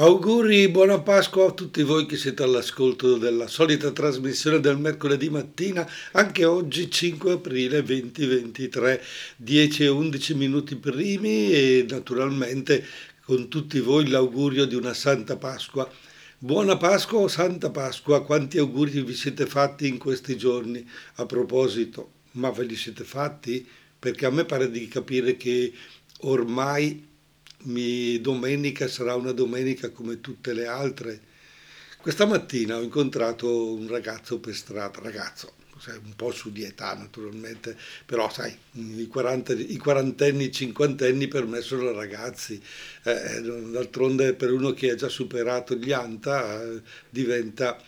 Auguri, buona Pasqua a tutti voi che siete all'ascolto della solita trasmissione del mercoledì mattina, anche oggi 5 aprile 2023, 10 e 11 minuti primi e naturalmente con tutti voi l'augurio di una Santa Pasqua. Buona Pasqua o Santa Pasqua, quanti auguri vi siete fatti in questi giorni? A proposito, ma ve li siete fatti? Perché a me pare di capire che ormai mi, domenica sarà una domenica come tutte le altre. Questa mattina ho incontrato un ragazzo per strada, ragazzo, un po' su di età naturalmente, però sai, i, 40, i quarantenni, i cinquantenni per me sono ragazzi, eh, d'altronde per uno che ha già superato gli anta eh, diventa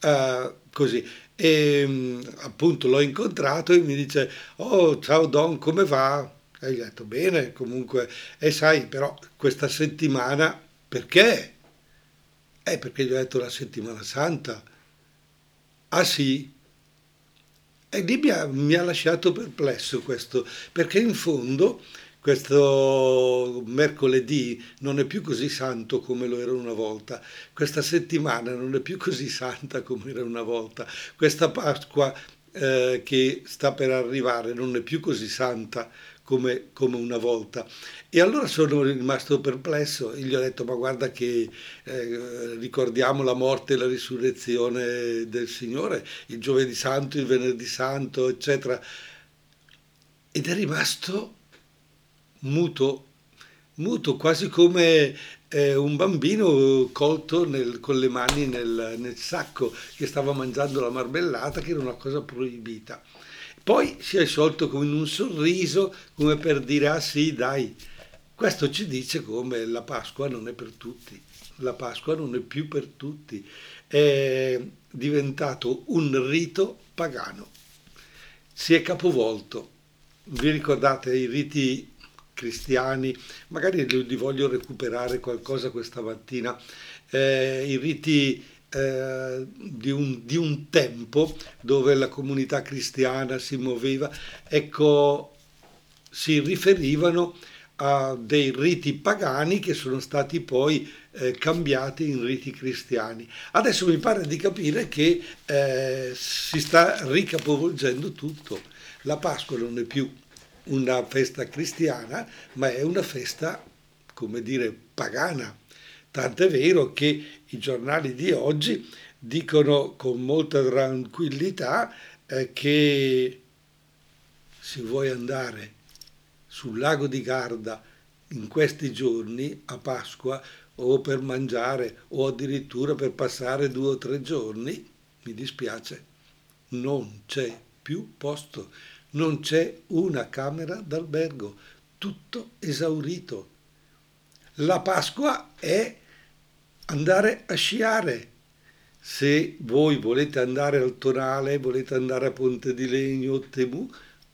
eh, così. E appunto l'ho incontrato e mi dice, oh ciao Don, come va? Hai detto bene, comunque, e sai, però questa settimana, perché? Eh, perché gli ho detto la settimana santa. Ah sì? E lì mi ha, mi ha lasciato perplesso questo, perché in fondo questo mercoledì non è più così santo come lo era una volta, questa settimana non è più così santa come era una volta, questa Pasqua eh, che sta per arrivare non è più così santa come, come, una volta. E allora sono rimasto perplesso e gli ho detto, ma guarda che eh, ricordiamo la morte e la risurrezione del Signore, il giovedì santo, il venerdì santo, eccetera. Ed è rimasto muto, muto, quasi come eh, un bambino colto nel, con le mani nel, nel sacco che stava mangiando la marmellata, che era una cosa proibita. Poi si è sciolto con un sorriso, come per dire, ah sì, dai, questo ci dice come la Pasqua non è per tutti, la Pasqua non è più per tutti, è diventato un rito pagano, si è capovolto. Vi ricordate i riti cristiani? Magari li voglio recuperare qualcosa questa mattina. Eh, I riti eh, di, un, di, un, tempo dove la comunità cristiana si muoveva, ecco, si riferivano a dei riti pagani che sono stati poi eh, cambiati in riti cristiani. Adesso mi pare di capire che eh, si sta ricapovolgendo tutto. La Pasqua non è più una festa cristiana, ma è una festa, come dire, pagana Tant'è vero che i giornali di oggi dicono con molta tranquillità eh, che se vuoi andare sul lago di Garda in questi giorni a Pasqua o per mangiare o addirittura per passare due o tre giorni, mi dispiace, non c'è più posto, non c'è una camera d'albergo, tutto esaurito. La Pasqua è andare a sciare. Se voi volete andare al Tonale, volete andare a Ponte di Legno, Temu,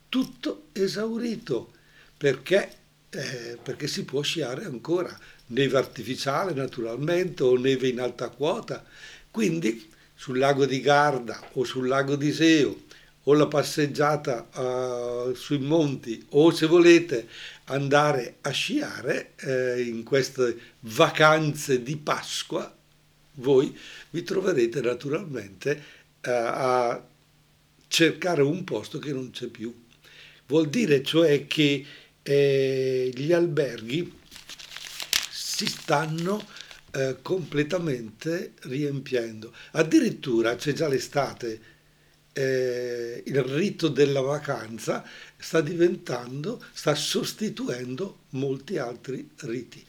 tutto esaurito, perché, eh, perché si può sciare ancora, neve artificiale naturalmente o neve in alta quota. Quindi sul lago di Garda o sul lago di Seo o la passeggiata uh, sui monti o se volete andare a sciare eh, in queste vacanze di Pasqua, voi vi troverete naturalmente eh, a cercare un posto che non c'è più. Vuol dire cioè che eh, gli alberghi si stanno eh, completamente riempiendo. Addirittura c'è già l'estate, eh, il rito della vacanza sta diventando, sta sostituendo molti altri riti.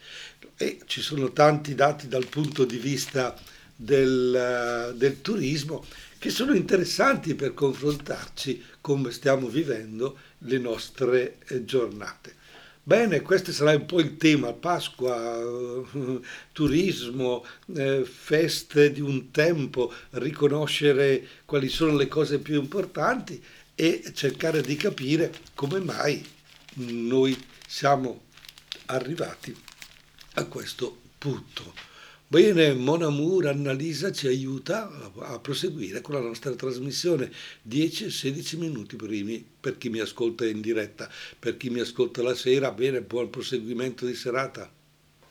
E ci sono tanti dati dal punto di vista del, del turismo che sono interessanti per confrontarci come stiamo vivendo le nostre eh, giornate. Bene, questo sarà un po' il tema, Pasqua, turismo, eh, feste di un tempo, riconoscere quali sono le cose più importanti e cercare di capire come mai noi siamo arrivati a questo punto. Bene, Mon Amour, Annalisa ci aiuta a, proseguire con la nostra trasmissione 10-16 minuti primi per chi mi ascolta in diretta, per chi mi ascolta la sera, bene, buon proseguimento di serata.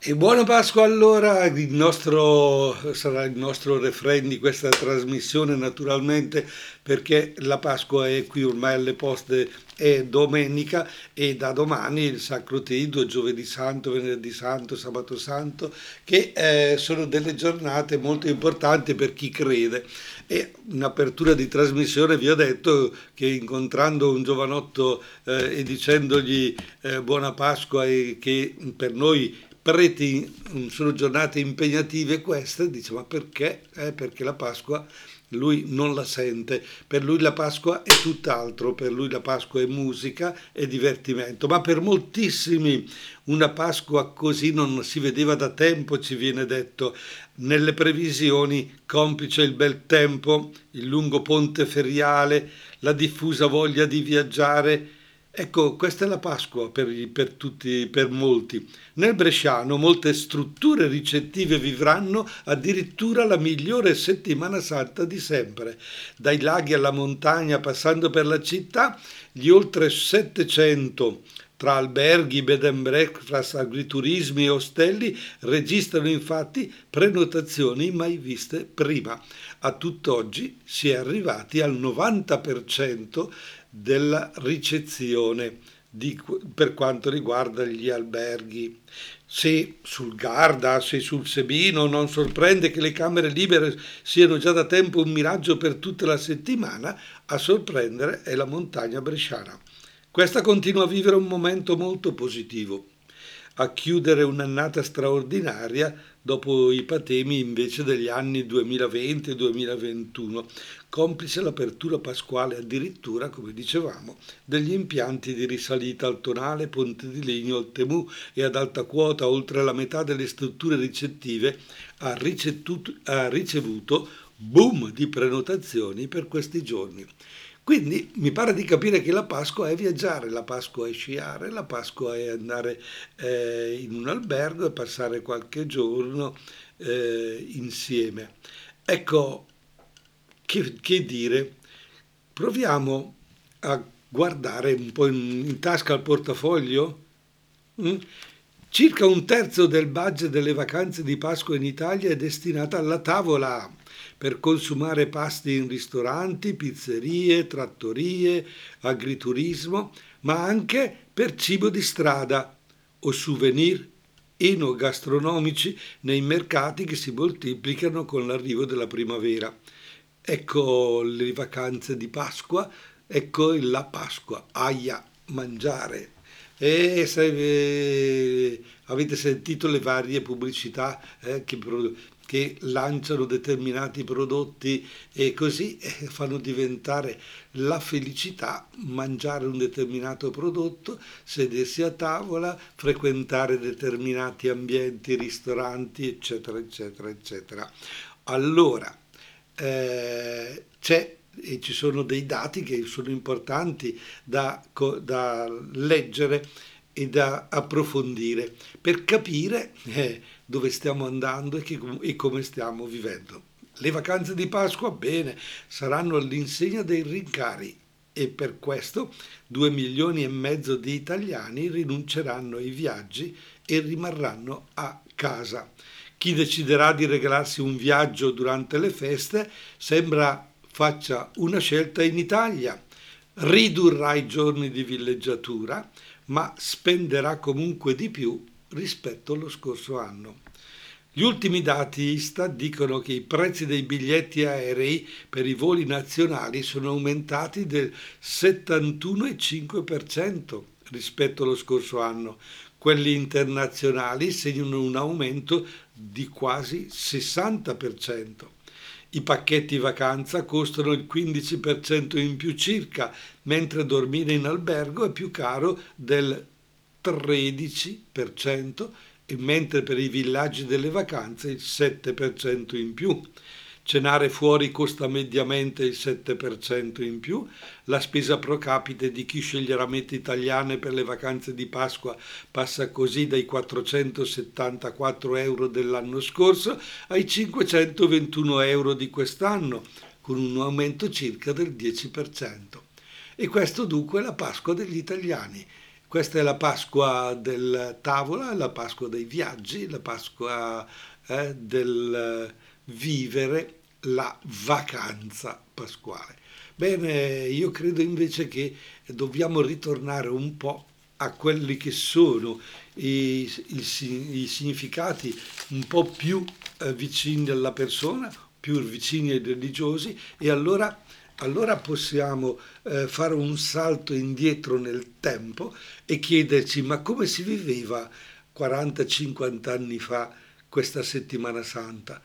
E buona Pasqua allora, il nostro, sarà il nostro refrain di questa trasmissione naturalmente perché la Pasqua è qui ormai alle poste, è domenica e da domani il Sacro Triduo, Giovedì Santo, Venerdì Santo, Sabato Santo, che eh, sono delle giornate molto importanti per chi crede. E in apertura di trasmissione vi ho detto che incontrando un giovanotto eh, e dicendogli eh, buona Pasqua e che per noi preti sono giornate impegnative queste, dice ma perché? Eh, perché la Pasqua lui non la sente, per lui la Pasqua è tutt'altro, per lui la Pasqua è musica e divertimento, ma per moltissimi una Pasqua così non si vedeva da tempo, ci viene detto, nelle previsioni, complice il bel tempo, il lungo ponte feriale, la diffusa voglia di viaggiare, Ecco, questa è la Pasqua per, per, tutti, per molti. Nel Bresciano molte strutture ricettive vivranno addirittura la migliore settimana santa di sempre. Dai laghi alla montagna, passando per la città, gli oltre 700 tra alberghi, bed and breakfast, agriturismi e ostelli registrano infatti prenotazioni mai viste prima. A tutt'oggi si è arrivati al 90% della ricezione di, per quanto riguarda gli alberghi. Se sul Garda, se sul Sebino non sorprende che le camere libere siano già da tempo un miraggio per tutta la settimana, a sorprendere è la montagna bresciana. Questa continua a vivere un momento molto positivo, a chiudere un'annata straordinaria dopo i patemi invece degli anni 2020 e 2021, complice l'apertura pasquale addirittura, come dicevamo, degli impianti di risalita al tonale, ponte di legno, al Temu e ad alta quota, oltre la metà delle strutture ricettive, ha ricevuto boom di prenotazioni per questi giorni. Quindi mi pare di capire che la Pasqua è viaggiare, la Pasqua è sciare, la Pasqua è andare eh, in un albergo e passare qualche giorno eh, insieme. Ecco, che, che, dire, proviamo a guardare un po' in, in tasca al portafoglio. Mm? Circa un terzo del budget delle vacanze di Pasqua in Italia è destinata alla tavola per consumare pasti in ristoranti, pizzerie, trattorie, agriturismo, ma anche per cibo di strada o souvenir enogastronomici nei mercati che si moltiplicano con l'arrivo della primavera. Ecco le vacanze di Pasqua, ecco la Pasqua, aia, mangiare. E se eh, avete sentito le varie pubblicità eh, che che lanciano determinati prodotti e così eh, fanno diventare la felicità mangiare un determinato prodotto, sedersi a tavola, frequentare determinati ambienti, ristoranti, eccetera, eccetera, eccetera. Allora, eh, c'è e ci sono dei dati che sono importanti da, da leggere e da approfondire per capire eh, dove stiamo andando e, che, e come stiamo vivendo. Le vacanze di Pasqua, bene, saranno all'insegna dei rincari e per questo due milioni e mezzo di italiani rinunceranno ai viaggi e rimarranno a casa. Chi deciderà di regalarsi un viaggio durante le feste sembra faccia una scelta in Italia. Ridurrà i giorni di villeggiatura, ma spenderà comunque di più rispetto allo scorso anno. Gli ultimi dati Istat dicono che i prezzi dei biglietti aerei per i voli nazionali sono aumentati del 71,5% rispetto allo scorso anno. Quelli internazionali segnano un aumento di quasi 60%. I pacchetti vacanza costano il 15% in più circa, mentre dormire in albergo è più caro del 13% e mentre per i villaggi delle vacanze il 7% in più. Cenare fuori costa mediamente il 7% in più, la spesa pro capite di chi sceglierà mete italiane per le vacanze di Pasqua passa così dai 474 euro dell'anno scorso ai 521 euro di quest'anno, con un aumento circa del 10%. E questo dunque è la Pasqua degli italiani Questa è la Pasqua del tavola, la Pasqua dei viaggi, la Pasqua eh, del vivere la vacanza pasquale. Bene, io credo invece che dobbiamo ritornare un po' a quelli che sono i, i, i significati un po' più eh, vicini alla persona, più vicini ai religiosi e allora, allora possiamo eh, fare un salto indietro nel tempo e chiederci ma come si viveva 40-50 anni fa questa settimana santa?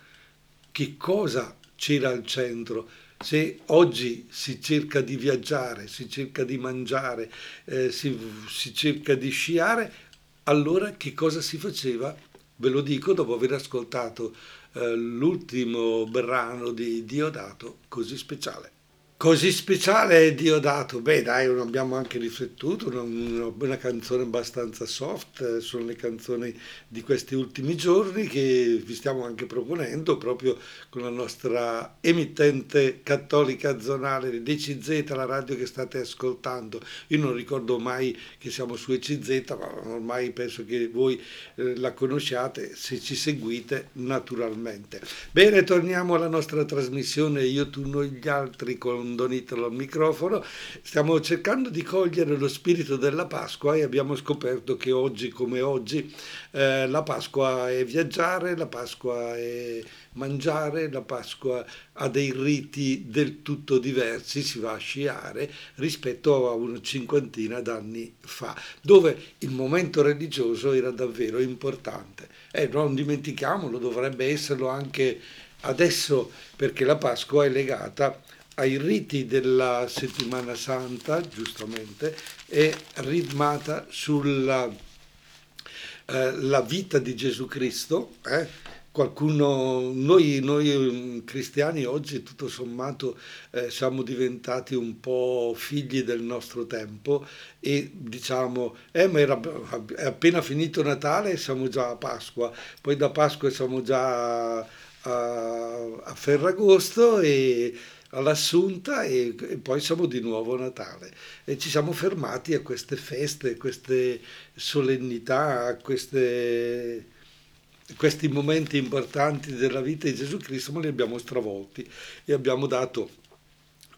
Che cosa c'era al centro? Se oggi si cerca di viaggiare, si cerca di mangiare, eh, si, si cerca di sciare, allora che cosa si faceva? Ve lo dico dopo aver ascoltato eh, l'ultimo brano di Diodato, così speciale. Così speciale è Diodato, beh dai, non abbiamo anche riflettuto, una, una, canzone abbastanza soft, eh, sono le canzoni di questi ultimi giorni che vi stiamo anche proponendo proprio con la nostra emittente cattolica zonale DCZ, la radio che state ascoltando. Io non ricordo mai che siamo su ECZ, ma ormai penso che voi eh, la conosciate se ci seguite naturalmente. Bene, torniamo alla nostra trasmissione Io, tu, noi, gli altri con con Don Italo al microfono, stiamo cercando di cogliere lo spirito della Pasqua e abbiamo scoperto che oggi come oggi eh, la Pasqua è viaggiare, la Pasqua è mangiare, la Pasqua ha dei riti del tutto diversi, si va a sciare rispetto a una cinquantina d'anni fa, dove il momento religioso era davvero importante. E eh, non dimentichiamolo, dovrebbe esserlo anche adesso perché la Pasqua è legata ai riti della settimana santa, giustamente, è ritmata sulla eh, vita di Gesù Cristo. Eh? Qualcuno, noi, noi, mm, cristiani oggi tutto sommato eh, siamo diventati un po' figli del nostro tempo e diciamo, eh, ma era, è appena finito Natale e siamo già a Pasqua, poi da Pasqua siamo già a, a Ferragosto e all'Assunta e, e, poi siamo di nuovo a Natale e ci siamo fermati a queste feste, a queste solennità, a queste, questi momenti importanti della vita di Gesù Cristo, ma li abbiamo stravolti e abbiamo dato,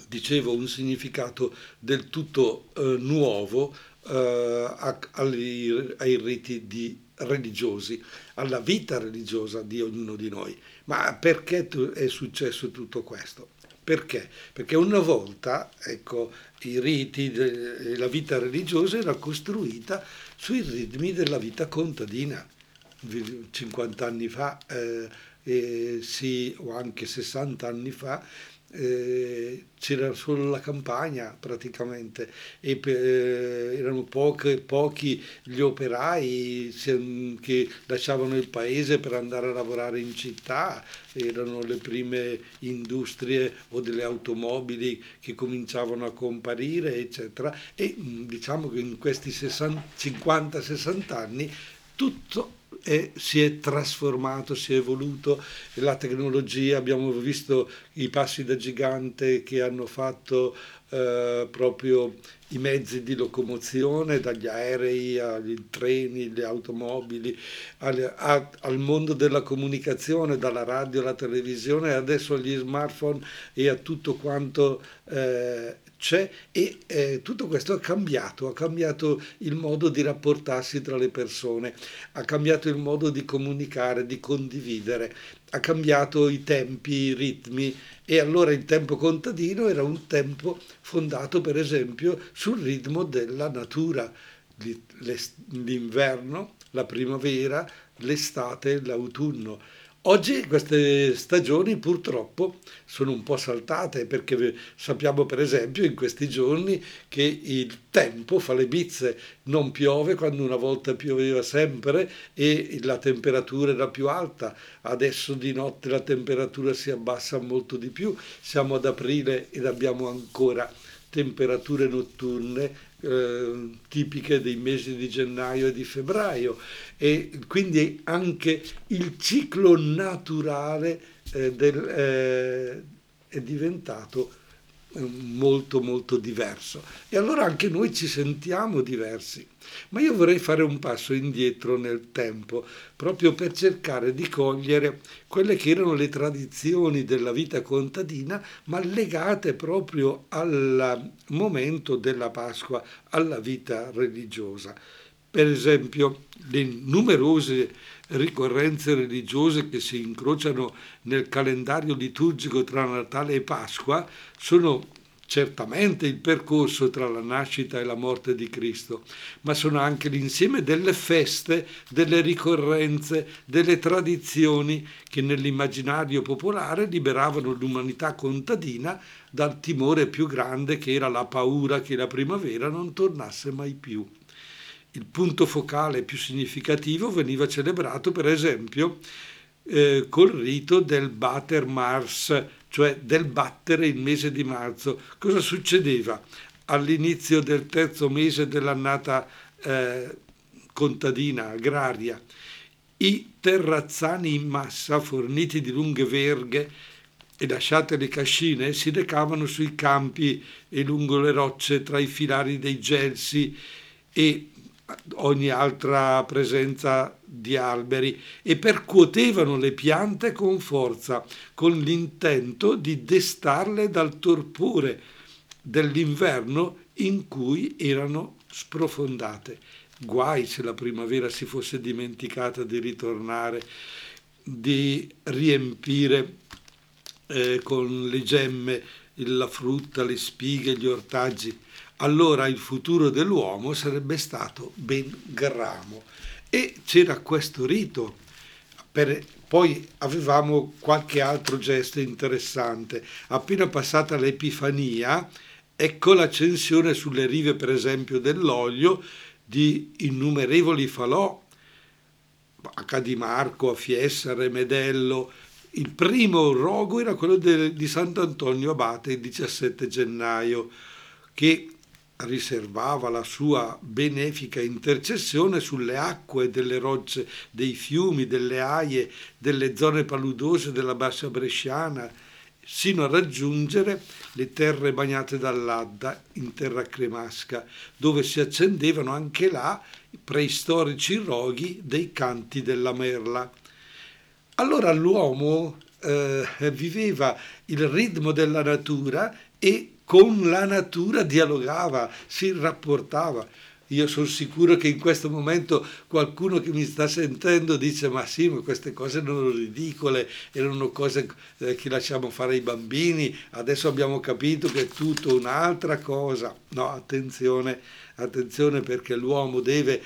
dicevo, un significato del tutto eh, nuovo eh, a, ai, ai riti di religiosi, alla vita religiosa di ognuno di noi. Ma perché è successo tutto questo? Perché? Perché una volta, ecco, i riti, la vita religiosa era costruita sui ritmi della vita contadina. 50 anni fa, eh, eh, sì, o anche 60 anni fa, eh, c'era solo la campagna praticamente e eh, erano poche, pochi gli operai che lasciavano il paese per andare a lavorare in città, erano le prime industrie o delle automobili che cominciavano a comparire, eccetera. E diciamo che in questi 50-60 anni tutto e si è trasformato, si è evoluto. La tecnologia, abbiamo visto i passi da gigante che hanno fatto eh, proprio i mezzi di locomozione, dagli aerei ai treni, alle automobili, al, a, al mondo della comunicazione, dalla radio alla televisione, adesso agli smartphone e a tutto quanto eh, c'è e eh, tutto questo ha cambiato, ha cambiato il modo di rapportarsi tra le persone, ha cambiato il modo di comunicare, di condividere, ha cambiato i tempi, i ritmi e allora il tempo contadino era un tempo fondato per esempio sul ritmo della natura, l'inverno, la primavera, l'estate, l'autunno Oggi queste stagioni purtroppo sono un po' saltate perché sappiamo per esempio in questi giorni che il tempo fa le bizze, non piove quando una volta pioveva sempre e la temperatura era più alta, adesso di notte la temperatura si abbassa molto di più, siamo ad aprile ed abbiamo ancora temperature notturne eh, tipiche dei mesi di gennaio e di febbraio. E quindi anche il ciclo naturale eh, del, eh, è diventato molto molto diverso e allora anche noi ci sentiamo diversi. Ma io vorrei fare un passo indietro nel tempo, proprio per cercare di cogliere quelle che erano le tradizioni della vita contadina, ma legate proprio al momento della Pasqua, alla vita religiosa. Per esempio, le numerose ricorrenze religiose che si incrociano nel calendario liturgico tra Natale e Pasqua sono certamente il percorso tra la nascita e la morte di Cristo, ma sono anche l'insieme delle feste, delle ricorrenze, delle tradizioni che nell'immaginario popolare liberavano l'umanità contadina dal timore più grande che era la paura che la primavera non tornasse mai più. Il punto focale più significativo veniva celebrato, per esempio, eh, col rito del Bater Mars, cioè del battere il mese di marzo. Cosa succedeva? All'inizio del terzo mese dell'annata eh, contadina, agraria, i terrazzani in massa, forniti di lunghe verghe e lasciate le cascine, si recavano sui campi e lungo le rocce tra i filari dei gelsi e ogni altra presenza di alberi e percuotevano le piante con forza, con l'intento di destarle dal torpore dell'inverno in cui erano sprofondate. Guai se la primavera si fosse dimenticata di ritornare, di riempire eh, con le gemme la frutta, le spighe, gli ortaggi allora il futuro dell'uomo sarebbe stato ben gramo. E c'era questo rito. Per, poi avevamo qualche altro gesto interessante. Appena passata l'Epifania, ecco l'accensione sulle rive, per esempio, dell'olio di innumerevoli falò, a Cadimarco, a Fiessa, a Remedello. Il primo rogo era quello de, di Sant'Antonio Abate il 17 gennaio, che riservava la sua benefica intercessione sulle acque delle rocce, dei fiumi, delle aie, delle zone paludose della bassa bresciana, sino a raggiungere le terre bagnate dall'Adda in terra cremasca, dove si accendevano anche là i preistorici roghi dei canti della merla. Allora l'uomo eh, viveva il ritmo della natura e con la natura dialogava, si rapportava. Io sono sicuro che in questo momento qualcuno che mi sta sentendo dice ma sì, ma queste cose erano ridicole, erano cose eh, che lasciamo fare ai bambini, adesso abbiamo capito che è tutto un'altra cosa. No, attenzione, attenzione perché l'uomo deve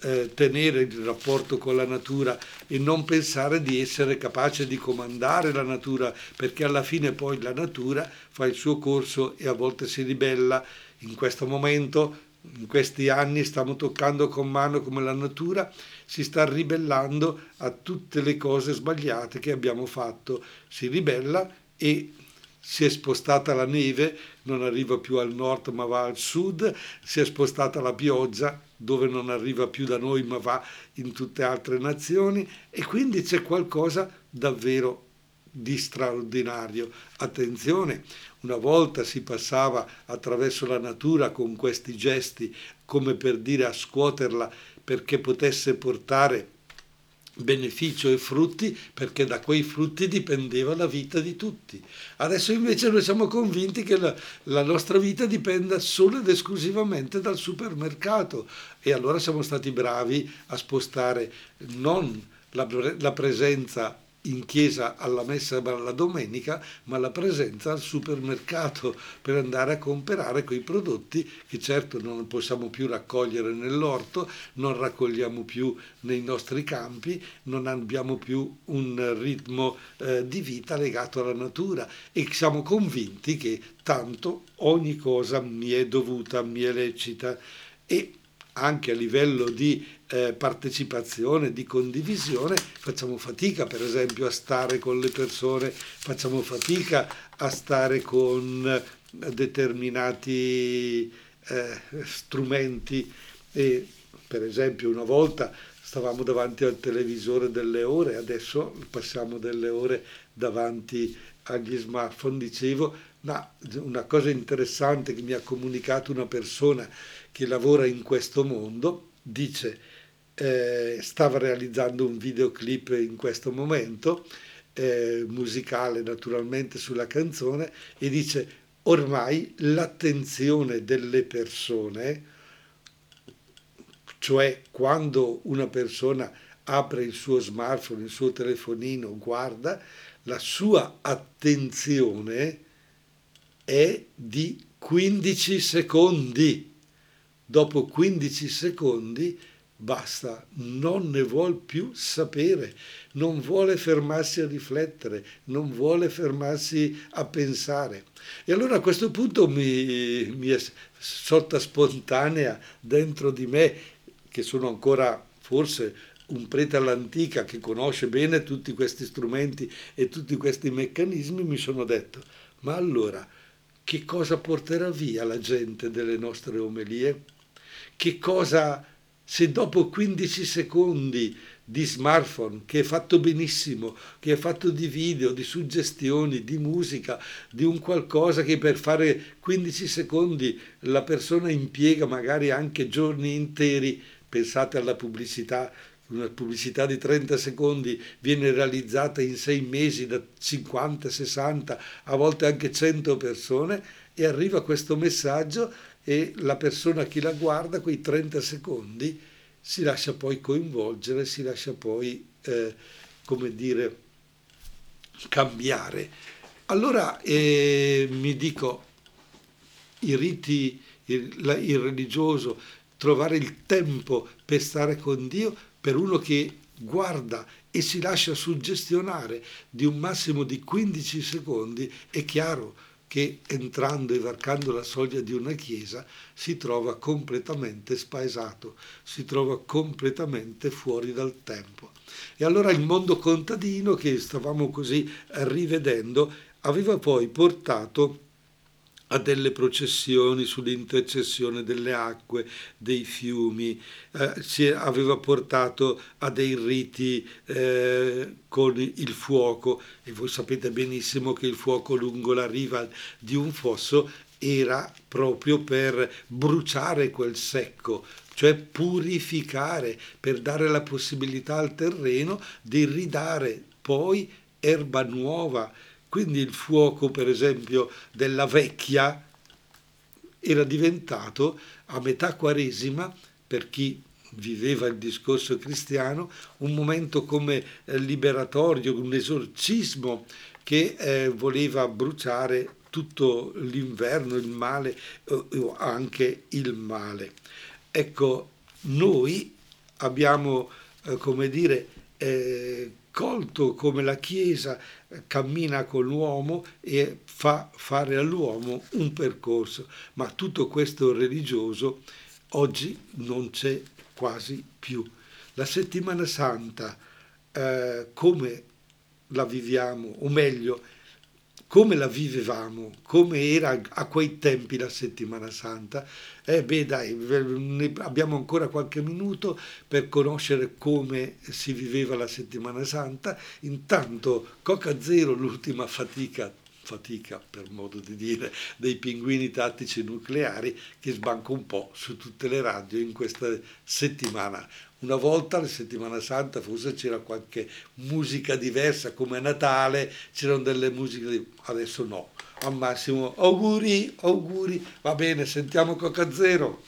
eh, tenere il rapporto con la natura e non pensare di essere capace di comandare la natura, perché alla fine poi la natura fa il suo corso e a volte si ribella. In questo momento, in questi anni, stiamo toccando con mano come la natura si sta ribellando a tutte le cose sbagliate che abbiamo fatto. Si ribella e si è spostata la neve, non arriva più al nord ma va al sud, si è spostata la pioggia dove non arriva più da noi ma va in tutte altre nazioni e quindi c'è qualcosa davvero di straordinario. Attenzione, una volta si passava attraverso la natura con questi gesti come per dire a scuoterla perché potesse portare beneficio e frutti perché da quei frutti dipendeva la vita di tutti. Adesso invece noi siamo convinti che la, la, nostra vita dipenda solo ed esclusivamente dal supermercato e allora siamo stati bravi a spostare non la, la presenza in chiesa alla messa la domenica, ma la presenza al supermercato per andare a comprare quei prodotti che certo non possiamo più raccogliere nell'orto, non raccogliamo più nei nostri campi, non abbiamo più un ritmo eh, di vita legato alla natura. E siamo convinti che tanto ogni cosa mi è dovuta, mi è lecita e anche a livello di eh, partecipazione, di condivisione, facciamo fatica per esempio a stare con le persone, facciamo fatica a stare con determinati eh, strumenti e per esempio una volta stavamo davanti al televisore delle ore, adesso passiamo delle ore davanti agli smartphone. Dicevo, ma una cosa interessante che mi ha comunicato una persona che lavora in questo mondo, dice, eh, stava realizzando un videoclip in questo momento, eh, musicale naturalmente sulla canzone, e dice, ormai l'attenzione delle persone, cioè quando una persona apre il suo smartphone, il suo telefonino, guarda, la sua attenzione è di 15 secondi. Dopo 15 secondi basta, non ne vuol più sapere, non vuole fermarsi a riflettere, non vuole fermarsi a pensare. E allora a questo punto mi, mi è sorta spontanea dentro di me, che sono ancora forse un prete all'antica che conosce bene tutti questi strumenti e tutti questi meccanismi, mi sono detto, ma allora che cosa porterà via la gente delle nostre omelie? Che cosa, se dopo 15 secondi di smartphone, che è fatto benissimo, che è fatto di video, di suggestioni, di musica, di un qualcosa che per fare 15 secondi la persona impiega magari anche giorni interi, pensate alla pubblicità una pubblicità di 30 secondi viene realizzata in sei mesi da 50, 60, a volte anche 100 persone e arriva questo messaggio e la persona che la guarda, quei 30 secondi, si lascia poi coinvolgere, si lascia poi, eh, come dire, cambiare. Allora eh, mi dico, i riti, il, la, il religioso, trovare il tempo per stare con Dio, per uno che guarda e si lascia suggestionare di un massimo di 15 secondi, è chiaro che entrando e varcando la soglia di una chiesa si trova completamente spaesato, si trova completamente fuori dal tempo. E allora il mondo contadino che stavamo così rivedendo aveva poi portato a delle processioni sull'intercessione delle acque, dei fiumi, eh, ci aveva portato a dei riti eh, con il fuoco. E voi sapete benissimo che il fuoco lungo la riva di un fosso era proprio per bruciare quel secco, cioè purificare, per dare la possibilità al terreno di ridare poi erba nuova, quindi il fuoco, per esempio, della vecchia era diventato a metà quaresima, per chi viveva il discorso cristiano, un momento come eh, liberatorio, un esorcismo che eh, voleva bruciare tutto l'inverno, il male o eh, anche il male. Ecco, noi abbiamo, eh, come dire, eh, colto come la Chiesa cammina con l'uomo e fa fare all'uomo un percorso, ma tutto questo religioso oggi non c'è quasi più. La settimana santa, eh, come la viviamo, o meglio, come la vivevamo, come era a quei tempi la settimana santa. Eh beh dai, abbiamo ancora qualche minuto per conoscere come si viveva la settimana santa. Intanto Coca Zero, l'ultima fatica fatica per modo di dire dei pinguini tattici nucleari che sbanca un po' su tutte le radio in questa settimana una volta, la settimana santa, forse c'era qualche musica diversa, come a Natale c'erano delle musiche, adesso no. Al massimo, auguri, auguri, va bene, sentiamo Coca Zero.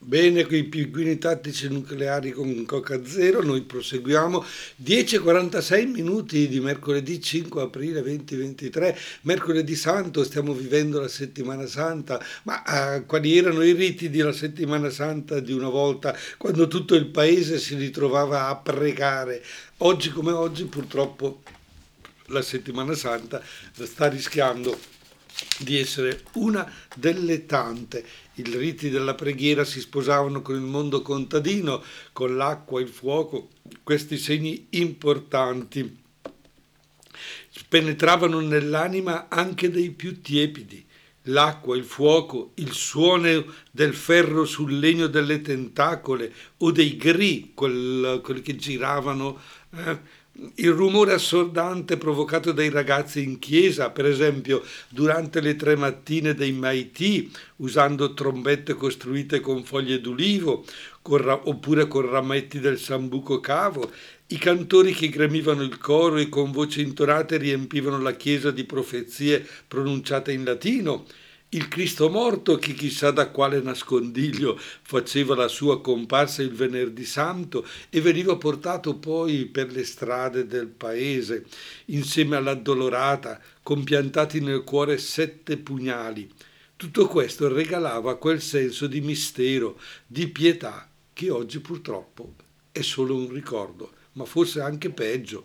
Bene, con i pinguini tattici nucleari con Coca Zero, noi proseguiamo 10.46 minuti di mercoledì 5 aprile 2023, mercoledì santo, stiamo vivendo la settimana santa, ma eh, quali erano i riti della settimana santa di una volta quando tutto il paese si ritrovava a pregare? Oggi come oggi purtroppo la settimana santa sta rischiando di essere una delle tante. I riti della preghiera si sposavano con il mondo contadino, con l'acqua, il fuoco, questi segni importanti penetravano nell'anima anche dei più tiepidi. l'acqua, il fuoco, il suono del ferro sul legno delle tentacole o dei gri, quel, quelli che giravano, eh? Il rumore assordante provocato dai ragazzi in chiesa, per esempio durante le tre mattine dei Maiti, usando trombette costruite con foglie d'ulivo, con oppure con rametti del sambuco cavo, i cantori che gremivano il coro e con voci intonate riempivano la chiesa di profezie pronunciate in latino, il Cristo morto che chissà da quale nascondiglio faceva la sua comparsa il venerdì santo e veniva portato poi per le strade del paese, insieme all'addolorata, compiantati nel cuore sette pugnali. Tutto questo regalava quel senso di mistero, di pietà, che oggi purtroppo è solo un ricordo ma forse anche peggio,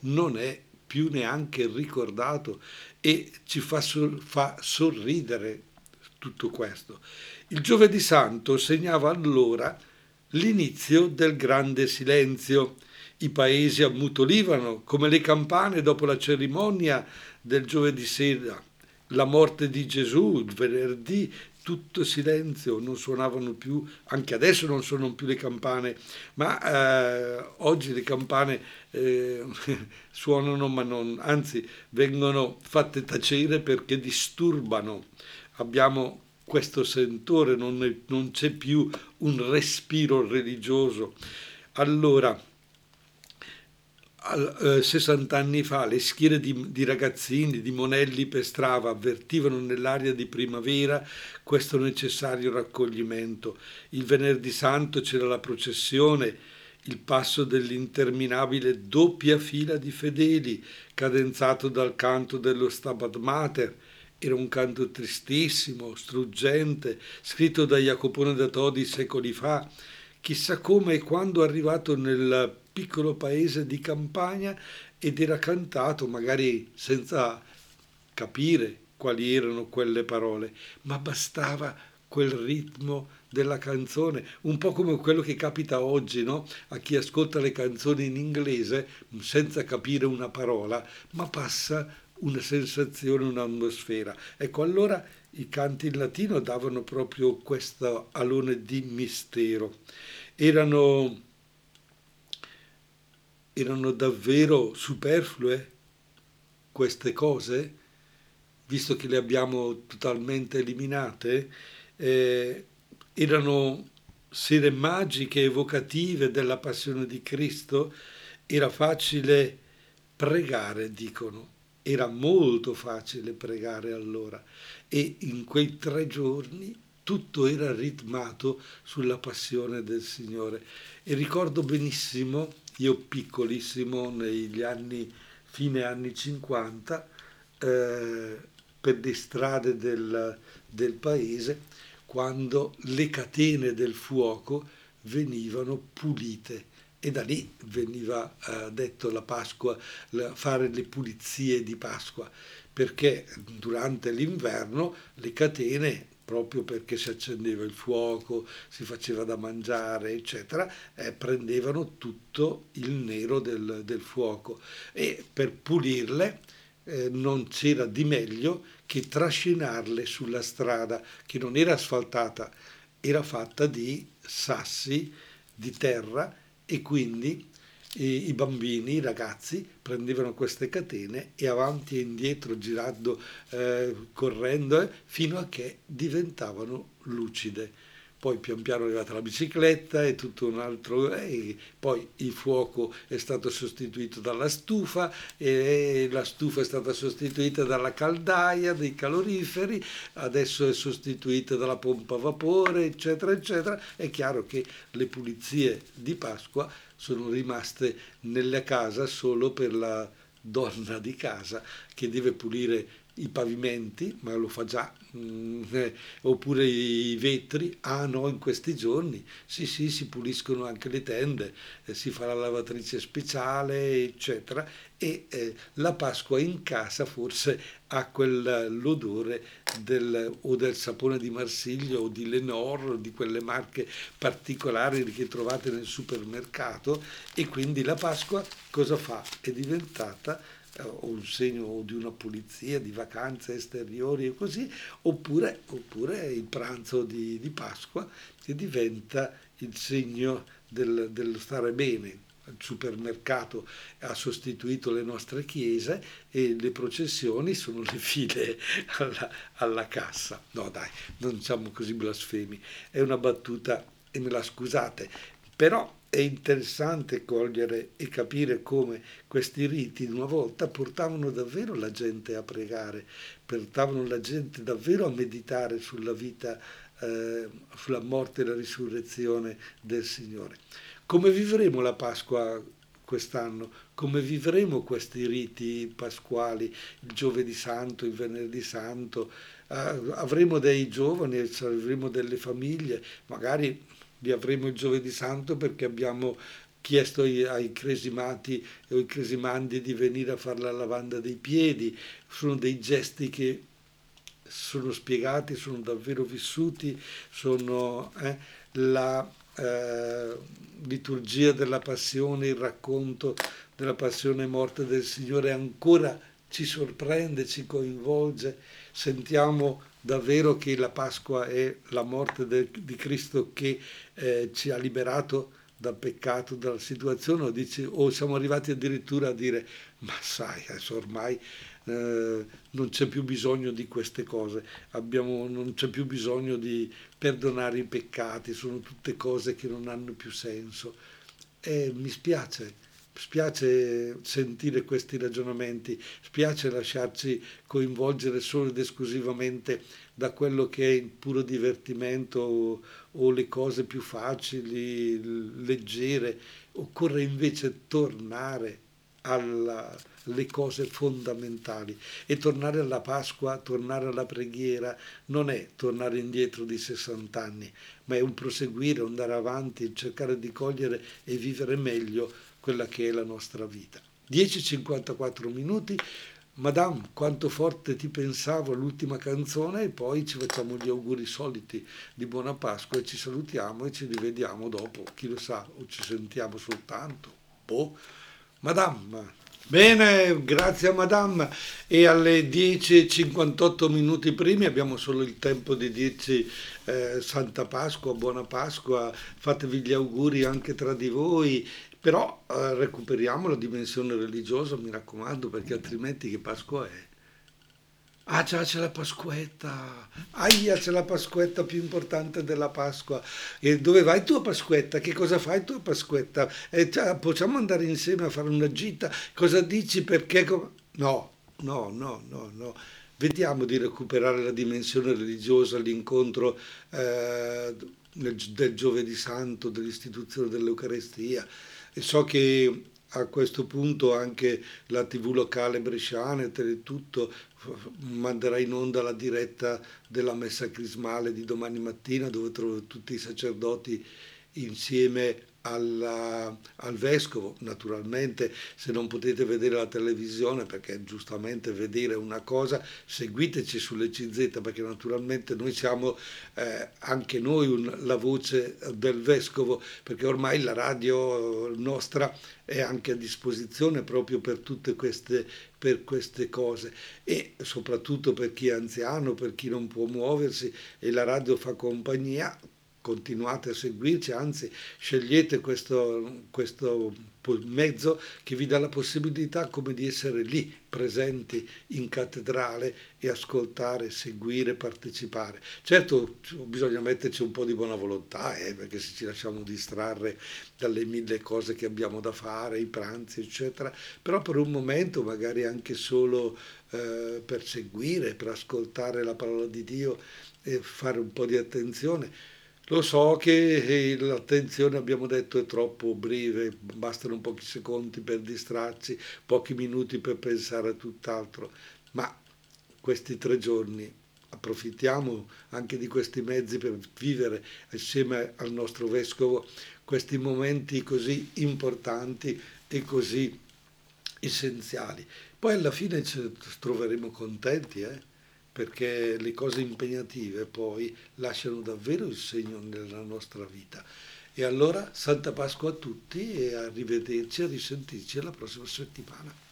non è più neanche ricordato e ci fa, sor- fa sorridere tutto questo. Il giovedì santo segnava allora l'inizio del grande silenzio. I paesi ammutolivano come le campane dopo la cerimonia del giovedì sera, la morte di Gesù, il venerdì tutto silenzio, non suonavano più, anche adesso non suonano più le campane, ma eh, oggi le campane eh, suonano, ma non, anzi vengono fatte tacere perché disturbano. Abbiamo questo sentore, non, è, non c'è più un respiro religioso. Allora, 60 eh, anni fa le schiere di, di, ragazzini, di monelli per strada avvertivano nell'aria di primavera questo necessario raccoglimento. Il venerdì santo c'era la processione, il passo dell'interminabile doppia fila di fedeli, cadenzato dal canto dello Stabat Mater. Era un canto tristissimo, struggente, scritto da Jacopone da Todi secoli fa. Chissà come e quando è arrivato nel piccolo paese di campagna ed era cantato magari senza capire quali erano quelle parole, ma bastava quel ritmo della canzone, un po' come quello che capita oggi no? a chi ascolta le canzoni in inglese senza capire una parola, ma passa una sensazione, un'atmosfera. Ecco, allora i canti in latino davano proprio questo alone di mistero. Erano erano davvero superflue queste cose, visto che le abbiamo totalmente eliminate, eh, erano sere magiche, evocative della passione di Cristo, era facile pregare, dicono. Era molto facile pregare allora e in quei tre giorni tutto era ritmato sulla passione del Signore. E ricordo benissimo io piccolissimo negli anni, fine anni 50, eh, per le strade del, del paese, quando le catene del fuoco venivano pulite. E da lì veniva eh, detto la Pasqua, la, fare le pulizie di Pasqua, perché durante l'inverno le catene proprio perché si accendeva il fuoco, si faceva da mangiare, eccetera, eh, prendevano tutto il nero del, del fuoco. E per pulirle eh, non c'era di meglio che trascinarle sulla strada che non era asfaltata, era fatta di sassi, di terra e quindi i, i bambini, i ragazzi prendevano queste catene e avanti e indietro girando, eh, correndo, eh, fino a che diventavano lucide. Poi pian piano è arrivata la bicicletta e tutto un altro, eh, poi il fuoco è stato sostituito dalla stufa e la stufa è stata sostituita dalla caldaia, dei caloriferi, adesso è sostituita dalla pompa a vapore, eccetera, eccetera. È chiaro che le pulizie di Pasqua sono rimaste nella casa solo per la donna di casa che deve pulire i pavimenti, ma lo fa già, oppure i vetri, ah no, in questi giorni, sì sì, si puliscono anche le tende, eh, si fa la lavatrice speciale, eccetera, e eh, la Pasqua in casa forse ha quell'odore del, o del sapone di Marsiglio o di Lenor, o di quelle marche particolari che trovate nel supermercato, e quindi la Pasqua cosa fa? È diventata o un segno di una pulizia, di vacanze esteriori e così, oppure, oppure il pranzo di, di, Pasqua che diventa il segno del, dello stare bene. Il supermercato ha sostituito le nostre chiese e le processioni sono le file alla, alla cassa. No dai, non siamo così blasfemi, è una battuta e me la scusate, però è interessante cogliere e capire come questi riti una volta portavano davvero la gente a pregare, portavano la gente davvero a meditare sulla vita, eh, sulla morte e la risurrezione del Signore. Come vivremo la Pasqua quest'anno? Come vivremo questi riti pasquali, il giovedì santo, il venerdì santo? Eh, avremo dei giovani, avremo delle famiglie, magari li avremo il giovedì santo perché abbiamo chiesto ai, cresimati o ai cresimandi di venire a fare la lavanda dei piedi, sono dei gesti che sono spiegati, sono davvero vissuti, sono eh, la eh, liturgia della passione, il racconto della passione e morte del Signore ancora ci sorprende, ci coinvolge, sentiamo davvero che la Pasqua è la morte de, di Cristo che eh, ci ha liberato dal peccato, dalla situazione, o, dice, o siamo arrivati addirittura a dire, ma sai, adesso ormai eh, non c'è più bisogno di queste cose, Abbiamo, non c'è più bisogno di perdonare i peccati, sono tutte cose che non hanno più senso. E mi spiace, spiace sentire questi ragionamenti, spiace lasciarci coinvolgere solo ed esclusivamente da quello che è il puro divertimento o, o le cose più facili, leggere. Occorre invece tornare alle cose fondamentali e tornare alla Pasqua, tornare alla preghiera non è tornare indietro di 60 anni, ma è un proseguire, andare avanti, cercare di cogliere e vivere meglio quella che è la nostra vita. 10.54 minuti, Madame, quanto forte ti pensavo l'ultima canzone e poi ci facciamo gli auguri soliti di buona Pasqua e ci salutiamo e ci rivediamo dopo, chi lo sa, o ci sentiamo soltanto. Boh. Madame. Bene, grazie a Madame. E alle 10.58 minuti primi abbiamo solo il tempo di dirci eh, Santa Pasqua, buona Pasqua, fatevi gli auguri anche tra di voi però eh, recuperiamo la dimensione religiosa, mi raccomando, perché altrimenti che Pasqua è? Ah già c'è la Pasquetta, aia c'è la Pasquetta più importante della Pasqua. E dove vai tu a Pasquetta? Che cosa fai tu a Pasquetta? E, cioè, possiamo andare insieme a fare una gita? Cosa dici? Perché? No, no, no, no, no. Vediamo di recuperare la dimensione religiosa, l'incontro eh, del Giovedì Santo, dell'istituzione dell'Eucarestia e so che a questo punto anche la tv locale bresciana e Teletutto manderà in onda la diretta della messa crismale di domani mattina dove trovo tutti i sacerdoti insieme alla, al vescovo. Naturalmente se non potete vedere la televisione, perché giustamente vedere una cosa, seguiteci sulle CZ, perché naturalmente noi siamo eh, anche noi un, la voce del vescovo, perché ormai la radio nostra è anche a disposizione proprio per tutte queste, per queste cose e soprattutto per chi è anziano, per chi non può muoversi e la radio fa compagnia continuate a seguirci, anzi scegliete questo, questo mezzo che vi dà la possibilità come di essere lì, presenti in cattedrale e ascoltare, seguire, partecipare. Certo bisogna metterci un po' di buona volontà, eh, perché se ci lasciamo distrarre dalle mille cose che abbiamo da fare, i pranzi, eccetera, però per un momento, magari anche solo eh, per seguire, per ascoltare la parola di Dio e fare un po' di attenzione lo so che l'attenzione, abbiamo detto, è troppo breve, bastano pochi secondi per distrarci, pochi minuti per pensare a tutt'altro, ma questi tre giorni approfittiamo anche di questi mezzi per vivere assieme al nostro vescovo questi momenti così importanti e così essenziali. Poi alla fine ci troveremo contenti, eh? Perché le cose impegnative poi lasciano davvero il segno nella nostra vita. E allora Santa Pasqua a tutti e arrivederci, a risentirci la prossima settimana.